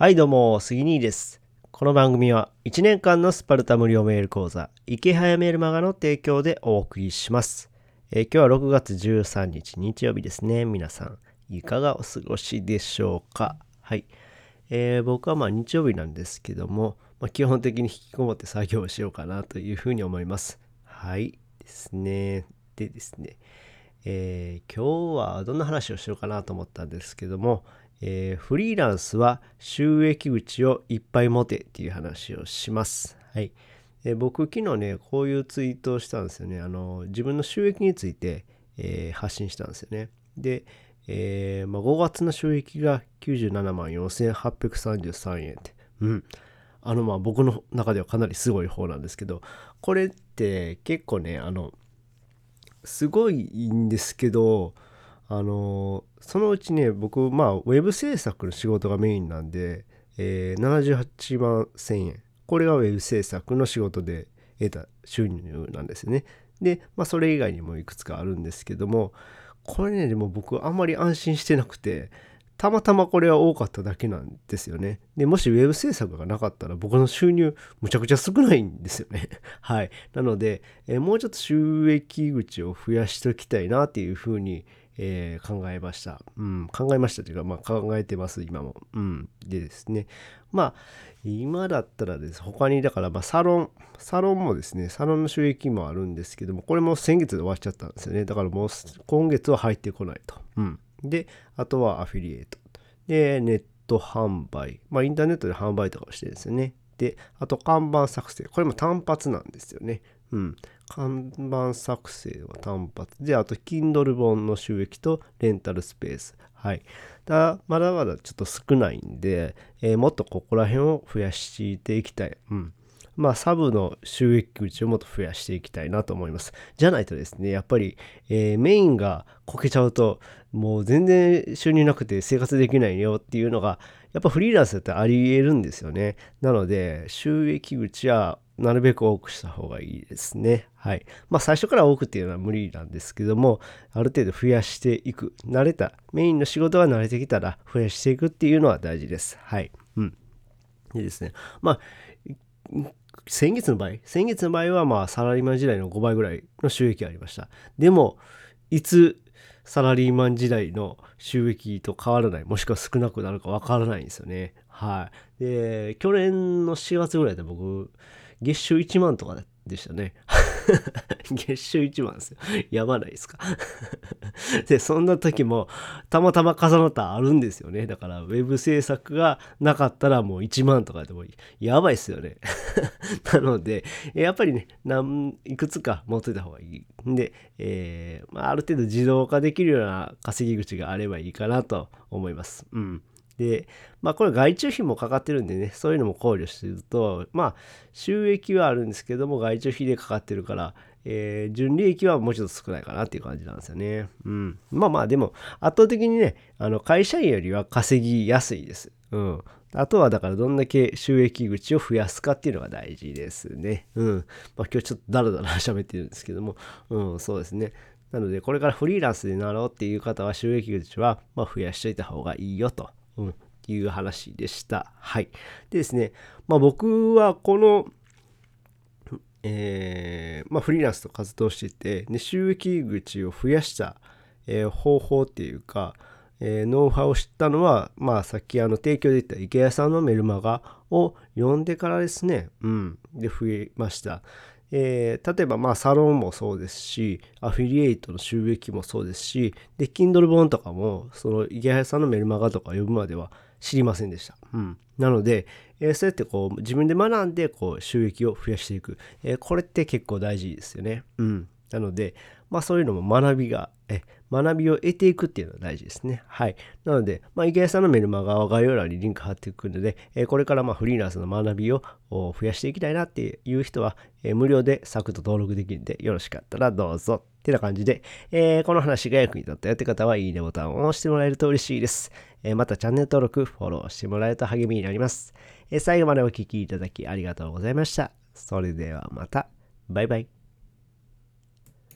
はいどうも、杉兄です。この番組は1年間のスパルタ無料メール講座、池早メールマガの提供でお送りします。えー今日は6月13日日曜日ですね。皆さん、いかがお過ごしでしょうか？はい。えー僕はまあ日曜日なんですけども、まあ、基本的に引きこもって作業をしようかなというふうに思います。はい。ですね。でですね。えー今日はどんな話をしようかなと思ったんですけども、えーフリーランスは収益口をいっぱい持てっていう話をします。はい。えー僕昨日ね、こういうツイートをしたんですよね。あの、自分の収益について、えー発信したんですよね。で、えーまあ、5月の収益が97万4833円って。うん。あの、まあ僕の中ではかなりすごい方なんですけど、これって結構ね、あの、すごいんですけどあのそのうちね僕まあウェブ制作の仕事がメインなんで、えー78万1000円。これがウェブ制作の仕事で得た収入なんですね。で、まあ、それ以外にもいくつかあるんですけどもこれねでも僕あんまり安心してなくてたまたまこれは多かっただけなんですよね。で、もしウェブ制作がなかったら僕の収入むちゃくちゃ少ないんですよね。はい。なので、えーもうちょっと収益口を増やしておきたいなっていうふうに、えー考えました。うん、考えましたというか、まあ考えてます、今も。うん。でですね。まあ、今だったらです。他に、だから、まあサロン、サロンもですね、サロンの収益もあるんですけども、これも先月で終わっちゃったんですよね。だからもう今月は入ってこないと。うん。で、あとはアフィリエイト。で、ネット販売。まあ、インターネットで販売とかをしてるんですよね。で、あと看板作成。これも単発なんですよね。うん。看板作成は単発。で、あと、Kindle 本の収益とレンタルスペース。はい。だまだまだちょっと少ないんで、えーもっとここら辺を増やしていきたい。うん。まあ、サブの収益口をもっと増やしていきたいなと思います。じゃないとですね、やっぱり、えーメインがこけちゃうと、もう全然収入なくて生活できないよっていうのが、やっぱフリーランスだってあり得るんですよね。なので、収益口はなるべく多くした方がいいですね。はい。まあ、最初から多くっていうのは無理なんですけども、ある程度増やしていく。慣れた。メインの仕事が慣れてきたら増やしていくっていうのは大事です。はい。うん。でですね。まあ、先月の場合、先月の場合はまあサラリーマン時代の5倍ぐらいの収益がありました。でも、いつサラリーマン時代の収益と変わらない、もしくは少なくなるかわからないんですよね。はい。で、去年の4月ぐらいで僕、月収1万とかでしたね。月収1万ですよ。やばないですか？で、そんな時もたまたま重なったあるんですよね。だから、ウェブ制作がなかったらもう1万とかでもやばいっすよね。なので、やっぱりね、なんいくつか持ってた方がいい。んで、えーまあ、ある程度自動化できるような稼ぎ口があればいいかなと思います。うん。で、まあこれ外注費もかかってるんでね、そういうのも考慮すると、まあ収益はあるんですけども、外注費でかかってるから、えー純利益はもうちょっと少ないかなっていう感じなんですよね。うん。まあまあでも、圧倒的にね、あの会社員よりは稼ぎやすいです。うん。あとはだからどんだけ収益口を増やすかっていうのが大事ですね。うん。まあ今日ちょっとダラダラ喋ってるんですけども、うん、そうですね。なので、これからフリーランスになろうっていう方は収益口はま増やしといた方がいいよと。うん、いう話でした。はい。でですね、まあ僕はこの、えーまあフリーランスと活動してて、で収益口を増やした、えー方法っていうか、えーノウハウを知ったのは、まあさっきあの提供で言った池谷さんのメルマガを読んでからですね、うん、で増えました。えー例えばまあサロンもそうですし、アフィリエイトの収益もそうですし、で、Kindle 本とかも、その池原さんのメルマガとか呼ぶまでは知りませんでした。うん。なので、えーそうやってこう自分で学んでこう収益を増やしていく。えーこれって結構大事ですよね。うん。なので、まあそういうのも学びが、え、学びを得ていくっていうのが大事ですね。はい。なので、まあ、池谷さんのメルマガは概要欄にリンク貼っていくので、えーこれからまあフリーランスの学びを増やしていきたいなっていう人は、えー無料でサクッと登録できるんで、よろしかったらどうぞ。ってな感じで、えーこの話が役に立ったよって方は、いいねボタンを押してもらえると嬉しいです。えーまたチャンネル登録、フォローしてもらえると励みになります。えー最後までお聴きいただきありがとうございました。それではまた。バイバイ。